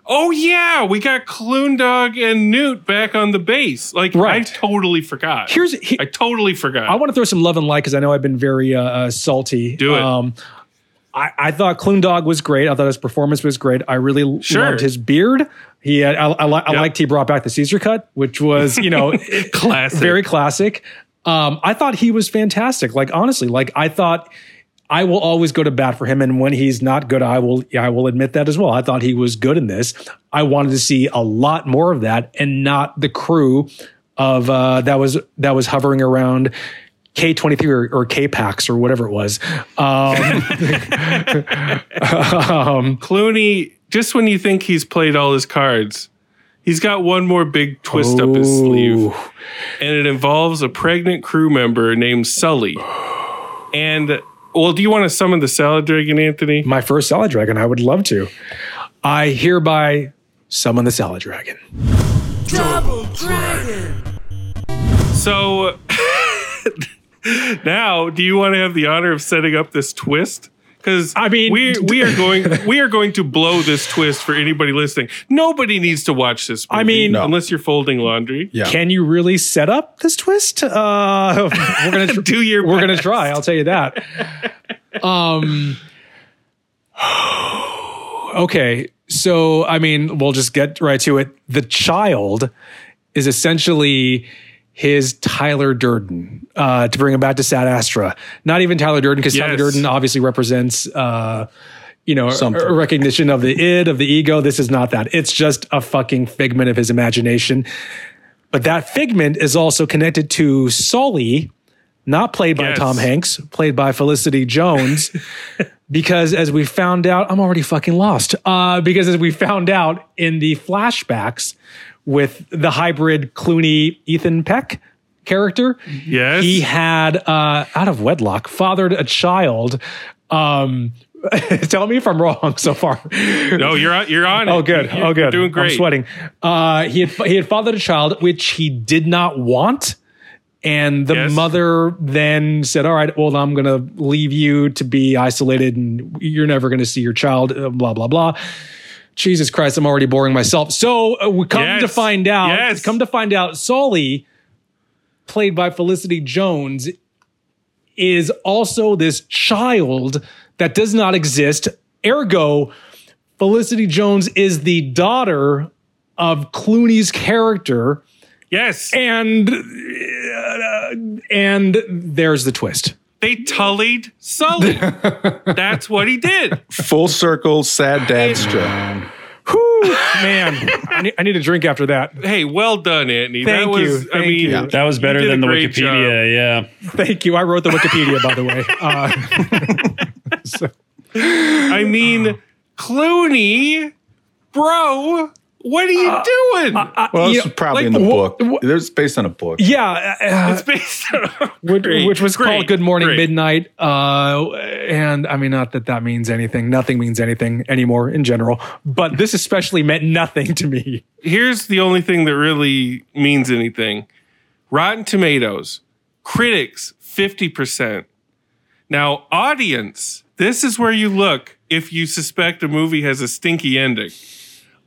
oh yeah, we got Clune Dog and Newt back on the base. Like right. I totally forgot. Here's he- I totally forgot. I want to throw some love and light because I know I've been very uh, uh, salty. Do it. Um, I, I thought Clune Dog was great. I thought his performance was great. I really Sure. loved his beard. He had, I, I, I Yep. liked he brought back the Caesar cut, which was you know *laughs* Classic. very classic. Um, I thought he was fantastic. Like honestly, like I thought I will always go to bat for him, and when he's not good, I will I will admit that as well. I thought he was good in this. I wanted to see a lot more of that, and not the crew of uh, that was that was hovering around. K twenty three or, K Pax or whatever it was. Um, *laughs* um, Clooney, just when you think he's played all his cards, he's got one more big twist up his sleeve. And it involves a pregnant crew member named Sully. And, well, do you want to summon the salad dragon, Anthony? my first salad dragon. I would love to. I hereby summon the salad dragon. Double dragon. So *laughs* now, do you want to have the honor of setting up this twist? Because I mean- we we are going *laughs* we are going to blow this twist for anybody listening. Nobody needs to watch this. Movie, I mean- No. unless you're folding laundry. Yeah. Can you really set up this twist? Uh, *laughs* we're gonna tr- *laughs* Do your we're gonna try. I'll tell you that. Um. *sighs* Okay, so I mean, we'll just get right to it. The child is essentially his Tyler Durden. Uh, to bring him back to Sad Astra, not even Tyler Durden because Tyler Durden obviously represents. Uh, you know, a- Something. a recognition of the id, of the ego. This is not that. It's just a fucking figment of his imagination. But that figment is also connected to Sully, not played by Yes. Tom Hanks, played by Felicity Jones. *laughs* because as we found out, I'm already fucking lost. Uh, because as we found out in the flashbacks with the hybrid Clooney Ethan Peck character, Yes. he had uh, out of wedlock fathered a child. Um, *laughs* tell me if I'm wrong so far. No, you're on, you're on. Oh, good. You're, oh, good. Doing great. I'm sweating. Uh, he had he had fathered a child which he did not want, and the Yes. mother then said, "All right, well, I'm going to leave you to be isolated, and you're never going to see your child." uh, Blah blah blah. Jesus Christ, I'm already boring myself. So uh, we come Yes. to find out. Yes. Come to find out, Sully, played by Felicity Jones, is also this child that does not exist. Ergo, Felicity Jones is the daughter of Clooney's character. Yes. And uh, and there's the twist. They tullied Sully. *laughs* That's what he did. Full circle, sad dad strip. Whew, man, I need, I need a drink after that. Hey, well done, Anthony. Thank that was, you, I mean, you. That was better than the great Wikipedia. Yeah. Thank you. I wrote the Wikipedia, by the way. Uh, *laughs* *laughs* so- I mean, Clooney, bro, what are you doing? Well, you it's probably like, in the wha- book. It's based on a book. yeah, uh, *laughs* it's *laughs* based on which, Great, which was great, called Good Morning great. Midnight. Uh, and I mean, not that that means anything. Nothing means anything anymore in general. But this especially meant nothing to me. Here's the only thing that really means anything Rotten Tomatoes, critics, 50%. Now, audience, this is where you look if you suspect a movie has a stinky ending.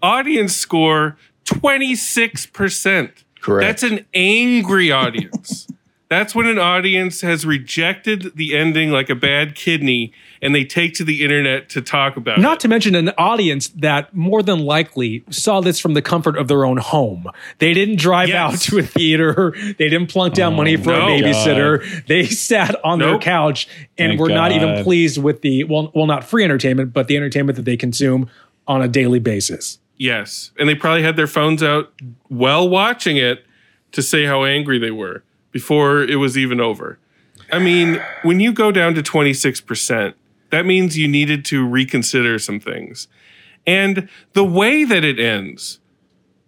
Audience score 26%. Correct. That's an angry audience. *laughs* That's when an audience has rejected the ending like a bad kidney and they take to the internet to talk about Not it. to mention an audience that more than likely saw this from the comfort of their own home. They didn't drive Yes. out to a theater. They didn't plunk down money for oh, no. a babysitter. They sat on their couch and Thank were not even pleased with the well, well, not free entertainment, but the entertainment that they consume on a daily basis. Yes. And they probably had their phones out while watching it to say how angry they were before it was even over. I mean, when you go down to 26%, that means you needed to reconsider some things. And the way that it ends,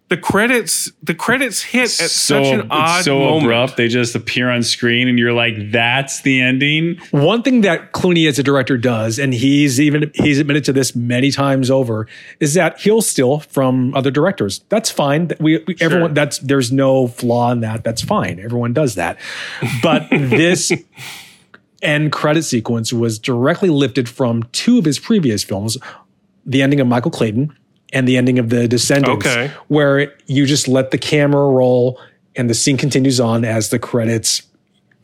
the credits, the credits hit at so such an odd so moment. abrupt. They just appear on screen, and you're like, "That's the ending." One thing that Clooney as a director does, and he's even he's admitted to this many times over, is that he'll steal from other directors. That's fine. That We, we everyone that's there's no flaw in that. That's fine. Everyone does that. But *laughs* this end credit sequence was directly lifted from two of his previous films, the ending of Michael Clayton and the ending of The Descendants, Okay. where you just let the camera roll and the scene continues on as the credits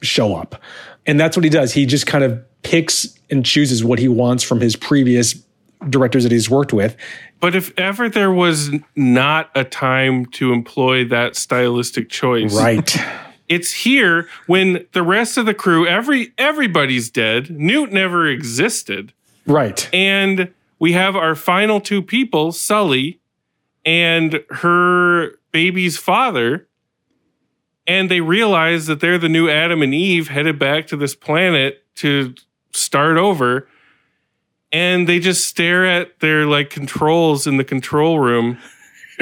show up. And that's what he does. He just kind of picks and chooses what he wants from his previous directors that he's worked with. But if ever there was not a time to employ that stylistic choice, Right. it's here when the rest of the crew, every everybody's dead. Newt never existed, right. and we have our final two people, Sully and her baby's father, and they realize that they're the new Adam and Eve headed back to this planet to start over. And they just stare at their like controls in the control room,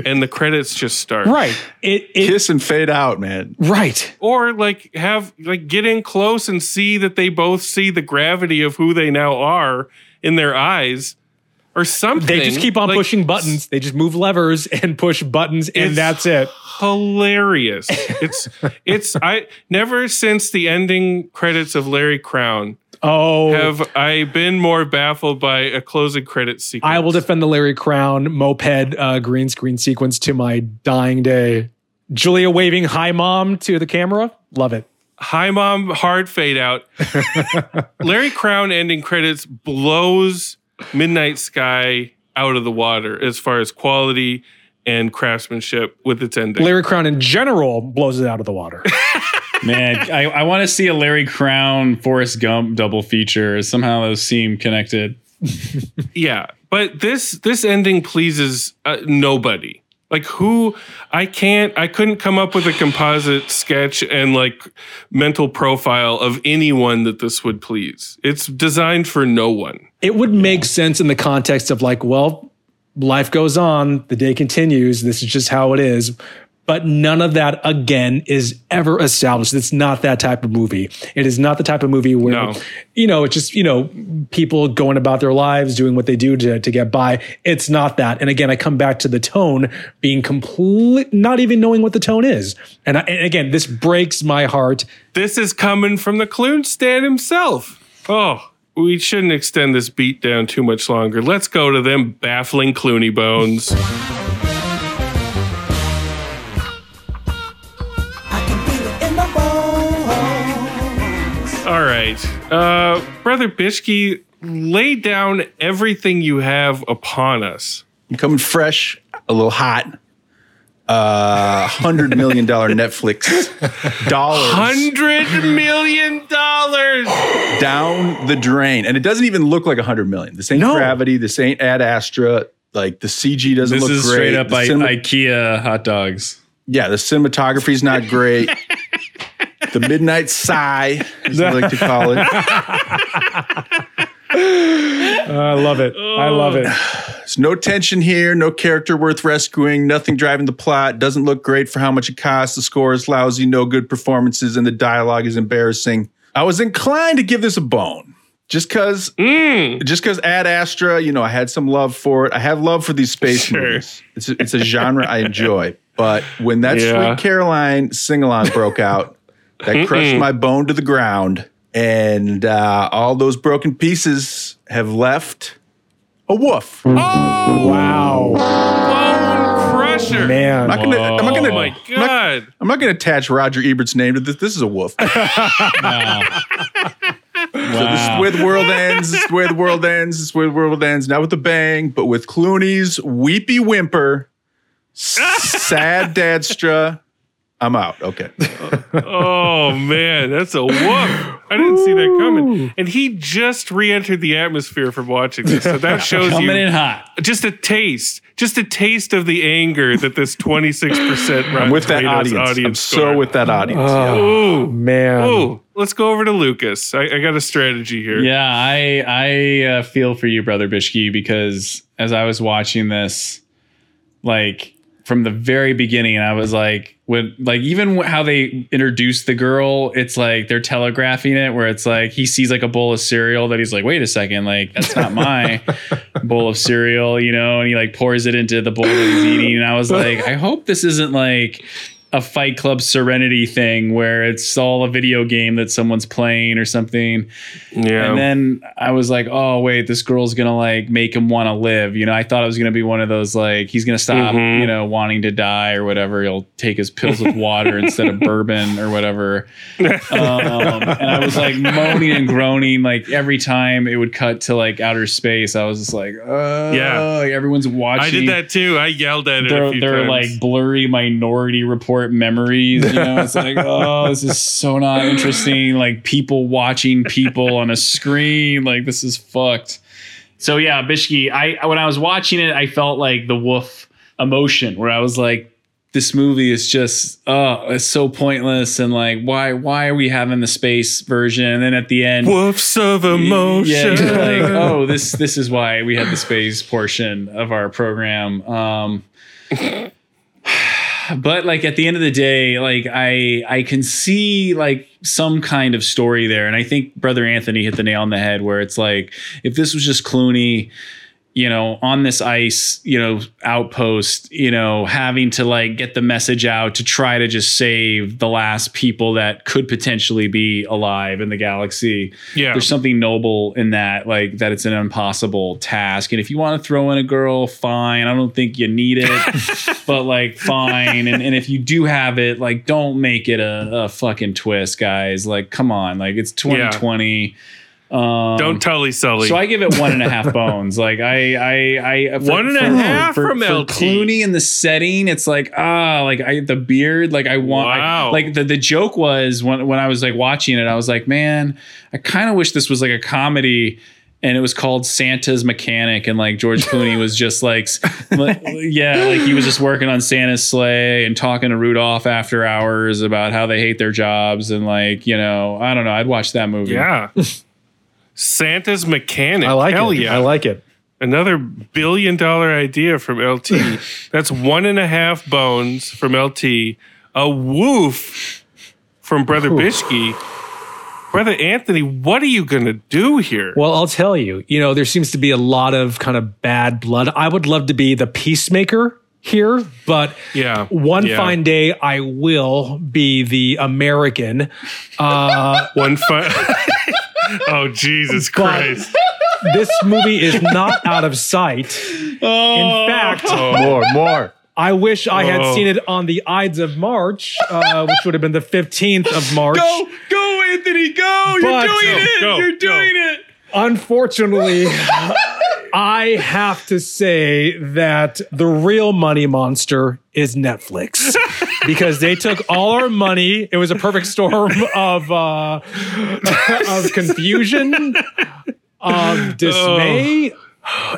and the credits just start. Right. It, it Kiss and fade out, man. right. or like have like get in close and see that they both see the gravity of who they now are in their eyes or something They just keep on Like, pushing buttons. They just move levers and push buttons, and that's it. hilarious *laughs* it's it's i never since the ending credits of larry crowne Oh, have i been more baffled by a closing credit sequence I will defend the Larry Crowne moped uh, green screen sequence to my dying day. Julia waving hi mom to the camera. Love it. Hi, mom, hard fade out. *laughs* Larry Crowne ending credits blows Midnight Sky out of the water as far as quality and craftsmanship with its ending. Larry Crowne in general blows it out of the water. *laughs* Man, I, I want to see a Larry Crowne Forrest Gump double feature. Somehow those seem connected. *laughs* yeah, but this this ending pleases uh, nobody. Like who I can't I couldn't come up with a composite sketch and like mental profile of anyone that this would please. It's designed for no one. It would make sense in the context of like, well, life goes on, the day continues, this is just how it is. But none of that again is ever established. It's not that type of movie. It is not the type of movie where, No. you know, it's just, you know, people going about their lives, doing what they do to, to get by. It's not that. And again, I come back to the tone being complete, not even knowing what the tone is. And, I, and again, this breaks my heart. This is coming from the Clune Stan himself. Oh, we shouldn't extend this beat down too much longer. Let's go to them baffling Clooney bones. All right. Uh, Brother Bishke, lay down everything you have upon us. I'm coming fresh, a little hot. Uh, hundred million dollar Netflix dollars Hundred million dollars. down the drain, and it doesn't even look like a hundred million. This ain't No. Gravity. This ain't Ad Astra. Like the CG doesn't This look is great. straight up I- cinema- IKEA hot dogs. yeah, the cinematography's not great. the midnight sigh, as I like to call it. *laughs* *laughs* I love it. I love it. There's no tension here, no character worth rescuing, nothing driving the plot, doesn't look great for how much it costs. The score is lousy, no good performances, and the dialogue is embarrassing. I was inclined to give this a bone. Just cause mm. just cause Ad Astra, you know, I had some love for it. I have love for these space Sure. movies. It's a, it's a genre I enjoy. But when that Yeah. Sweet Caroline sing-along broke out, that crushed my bone to the ground. And uh, all those broken pieces have left a woof. Oh, wow. Bone crusher. Man. I'm not gonna. I'm not gonna. Oh my I'm not, god. I'm not gonna attach Roger Ebert's name to this. This is a wolf. *laughs* So this is where the world ends. This is where the world ends. This is where the world ends. Not with a bang, but with Clooney's weepy whimper, *laughs* sad dadstra. I'm out. Okay. *laughs* Oh man, that's a whoop. I didn't see that coming. And he just re-entered the atmosphere from watching this. So that *laughs* shows Coming you in hot. just a taste, just a taste of the anger that this 26% *laughs* I'm with that Tomatoes audience. I'm so with that audience. yeah. Ooh. Man. Ooh, let's go over to Lucas. I, I got a strategy here. Yeah, I I uh, feel for you, brother Bishki, because as I was watching this, like from the very beginning, I was like, when like even how they introduced the girl, it's like they're telegraphing it, where it's like he sees like a bowl of cereal that he's like, wait a second, like that's not *laughs* my bowl of cereal, you know, and he like pours it into the bowl that he's eating, and I was like, I hope this isn't like a Fight Club Serenity thing where it's all a video game that someone's playing or something. Yeah. And then I was like, oh wait, this girl's gonna like make him want to live. You know, I thought it was gonna be one of those like he's gonna stop, Mhm. you know, wanting to die or whatever. He'll take his pills with water instead of *laughs* bourbon or whatever. *laughs* Um, and I was like moaning and groaning like every time it would cut to like outer space. I was just like, oh Yeah. like, everyone's watching. I did that too. I yelled at it They're, few they're like blurry minority report memories. You know, it's like, *laughs* oh, this is so not interesting. Like people watching people on a screen. Like this is fucked. So yeah, Bishki, I when I was watching it, I felt like the wolf emotion where I was like, this movie is just oh, it's so pointless and like why why are we having the space version? And then at the end Woofs of emotion. yeah, like, oh, this this is why we had the space portion of our program. Um, but like at the end of the day, like I I can see like some kind of story there, and I think Brother Anthony hit the nail on the head where it's like if this was just Clooney. You know, on this ice, you know, outpost, you know, having to like get the message out to try to just save the last people that could potentially be alive in the galaxy. Yeah. there's something noble in that like that it's an impossible task. And if you want to throw in a girl fine. I don't think you need it *laughs* but like fine. And, and if you do have it like don't make it a, a fucking twist guys. Like come on. Like it's 2020 um, Don't Tully Sully. so I give it one and a half *laughs* bones. Like I, I, I One and a half from LT. Clooney in the setting. It's like ah, like I the beard. Like I want. I- Wow. like the the joke was when when I was like watching it, I was like, man, I kind of wish this was like a comedy. And it was called Santa's Mechanic, and like George Clooney was just *laughs* like, yeah, like he was just working on Santa's sleigh and talking to Rudolph after hours about how they hate their jobs, and like you know, I don't know, I'd watch that movie. yeah. *laughs* Santa's mechanic. I like Hell it. yeah. I like it. Another billion dollar idea from LT. That's one and a half bones from LT. A woof from Brother Bishki. Brother Anthony, what are you going to do here? Well, I'll tell you, you know, there seems to be a lot of kind of bad blood. I would love to be the peacemaker here, but Yeah. one yeah. fine day I will be the American. Uh, *laughs* One fine. *laughs* oh, Jesus Christ. this movie is not out of sight. In fact, More, more. I wish I had Oh. seen it on the Ides of March, uh, which would have been the 15th of March. Go, go, Anthony, go! You're doing Go, it! go, You're go. doing it! Unfortunately, I have to say that the real money monster is Netflix *laughs* because they took all our money. It was a perfect storm of uh, of confusion, of dismay.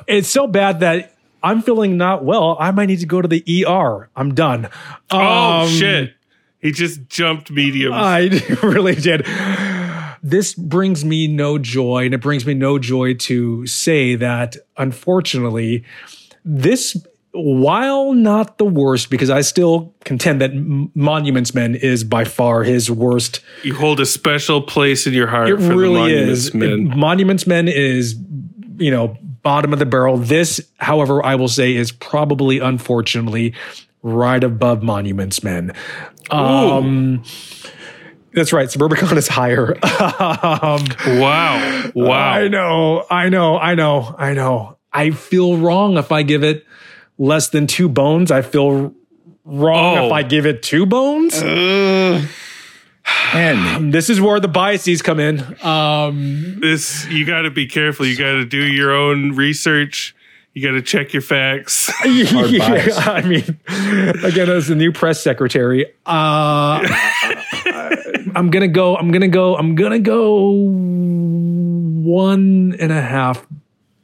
It's so bad that I'm feeling not well. I might need to go to the ER. I'm done. oh Um, shit! He just jumped mediums. I *laughs* really did. This brings me no joy, and it brings me no joy to say that, unfortunately, this, while not the worst, because I still contend that Monuments Men is by far his worst. you hold a special place in your heart It for the really Monuments is. Men. Monuments Men is, you know, bottom of the barrel. This, however, I will say is probably, unfortunately, right above Monuments Men. Um, that's right. Suburbicon is higher. *laughs* um, Wow! Wow! I know, I know, I know, I know. I feel wrong if I give it less than two bones. I feel wrong Oh. if I give it two bones. And this is where the biases come in. Um, this you got to be careful. You got to do your own research. You got to check your facts. *laughs* yeah, I mean, again, as the new press secretary, uh, I'm gonna go. I'm gonna go. I'm gonna go one and a half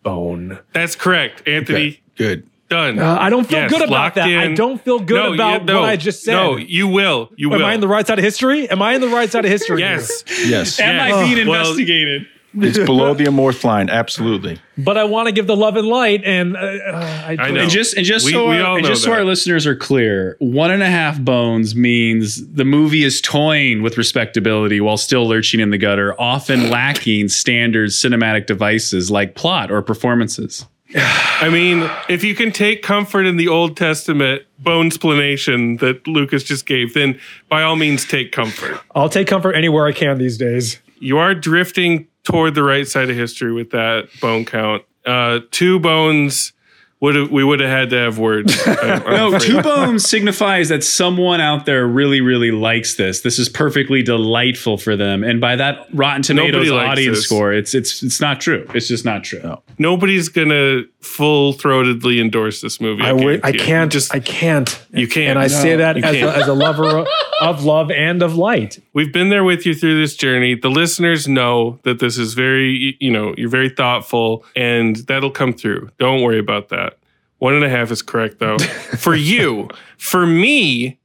bone. That's correct, Anthony. good. Done. Uh, I don't feel Yes, good about locked that. I don't feel good No, about you- no, what I just said. No, you will. You Am will. I in the right side of history? Am I in the right side of history? yes. Yes. Am Yes. I being Well, investigated? It's *laughs* below the amorph line. Absolutely. But I want to give the love and light, and uh, I, I know. And just and just We- so we our, all and know just so that. our listeners are clear, one and a half bones means the movie is toying with respectability while still lurching in the gutter, often lacking standard cinematic devices like plot or performances. I mean, if you can take comfort in the Old Testament bone explanation that Lucas just gave, then by all means take comfort. I'll take comfort anywhere I can these days. You are drifting toward the right side of history with that bone count. Uh, two bones would we would have had to have words. *laughs* I- I'm No, afraid. two bones signifies that someone out there really, really likes this. This is perfectly delightful for them, and by that Rotten Tomatoes Nobody likes audience this. score, it's it's it's not true. It's just not true. Nobody's gonna full throatedly endorse this movie. I, w- I guarantee it. can't. Just I can't. You can't. And I say that as a, as a lover of love and of light. We've been there with you through this journey. The listeners know that this is very, you know, you're very thoughtful and that'll come through. Don't worry about that. One and a half is correct though. *laughs* For you, for me,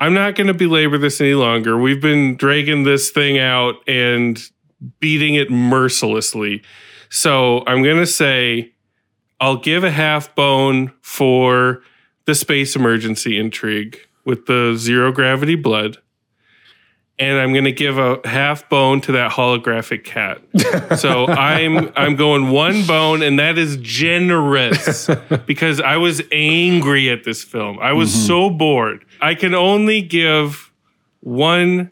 I'm not going to belabor this any longer. We've been dragging this thing out and beating it mercilessly. So I'm going to say I'll give a half bone for the space emergency intrigue with the zero gravity blood and I'm gonna give a half bone to that holographic cat. *laughs* So I'm I'm going one bone, and that is generous *laughs* because I was angry at this film. I was mm-hmm. so bored. I can only give one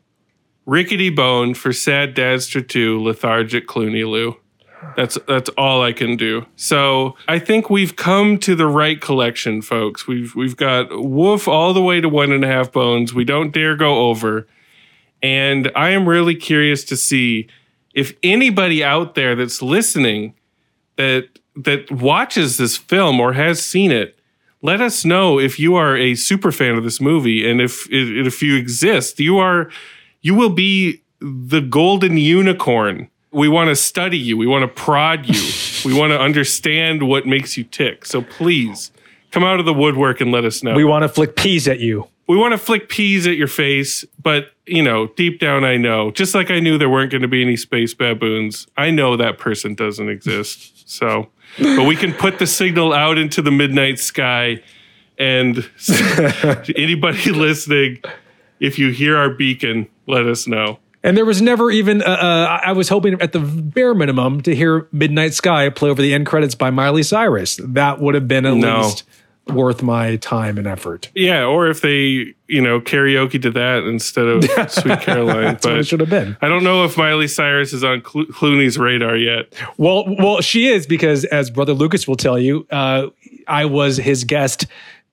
rickety bone for Sad Dadster 2 lethargic Clooney Lou. That's that's all I can do. So I think we've come to the right collection, folks. We've we've got Woof all the way to one and a half bones. We don't dare go over. And I am really curious to see if anybody out there that's listening that that watches this film or has seen it, let us know if you are a super fan of this movie and if if you exist, you are you will be the golden unicorn. We want to study you. We want to prod you. *laughs* we want to understand what makes you tick. So please come out of the woodwork and let us know We want to flick peas at you. we want to flick peas at your face, but you know, deep down, I know. Just like I knew there weren't going to be any space baboons, I know that person doesn't exist. So, but we can put the signal out into the midnight sky, and *laughs* anybody listening, if you hear our beacon, let us know. And there was never even, uh, uh, I was hoping at the bare minimum to hear Midnight Sky play over the end credits by Miley Cyrus. That would have been at No. least worth my time and effort. Yeah, or if they, you know, karaoke to that instead of *laughs* Sweet Caroline. That's what it should have been. I don't know if Miley Cyrus is on Clo- Clooney's radar yet. Well, well, she is because, as Brother Lucas will tell you, uh, I was his guest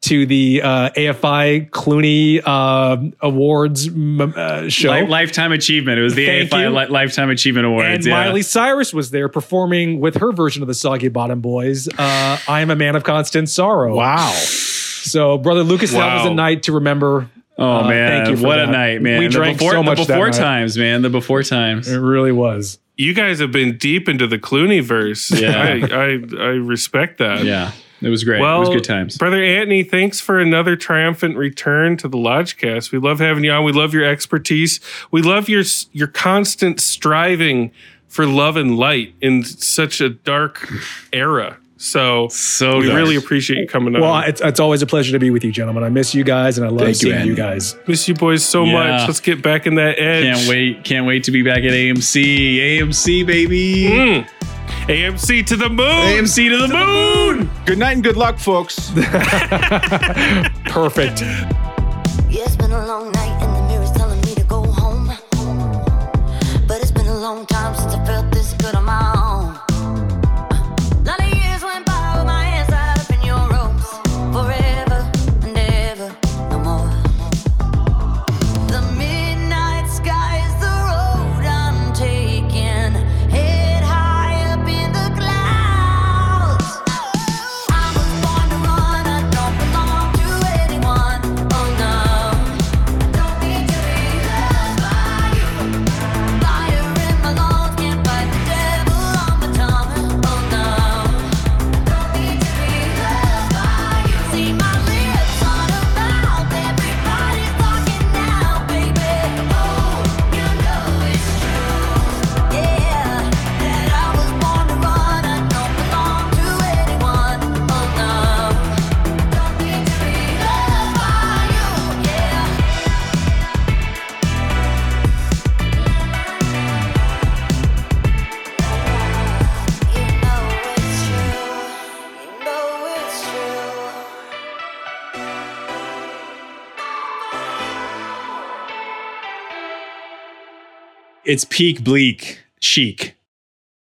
to the uh, AFI Clooney uh, Awards m- uh, show. Li- lifetime achievement. It was the Thank AFI. Li- Lifetime Achievement Awards. and yeah. Miley Cyrus was there performing with her version of the Soggy Bottom Boys. Uh, I am a man of constant sorrow. Wow. So, brother Lucas, that was a night to remember. Oh Uh, man, thank you for what that. a night, man! We the drank before, so much the that before night. times, man. The before times. It really was. You guys have been deep into the Clooney verse. Yeah. I, I, I respect that. Yeah, it was great. Well, it was good times. Brother Anthony, thanks for another triumphant return to the Lodgecast. We love having you on. We love your expertise. We love your your constant striving for love and light in such a dark era. So, So we dark. really appreciate you coming on. Well, it's, it's always a pleasure to be with you, gentlemen. I miss you guys, and I love Thank you, seeing you, Andy. guys. Miss you boys so Yeah. much. Let's get back in that edge. Can't wait! Can't wait to be back at AMC. AMC, baby. Mm. AMC to the moon. AMC to the moon. Good night and good luck, folks. *laughs* *laughs* Perfect. Yeah, It's peak bleak chic.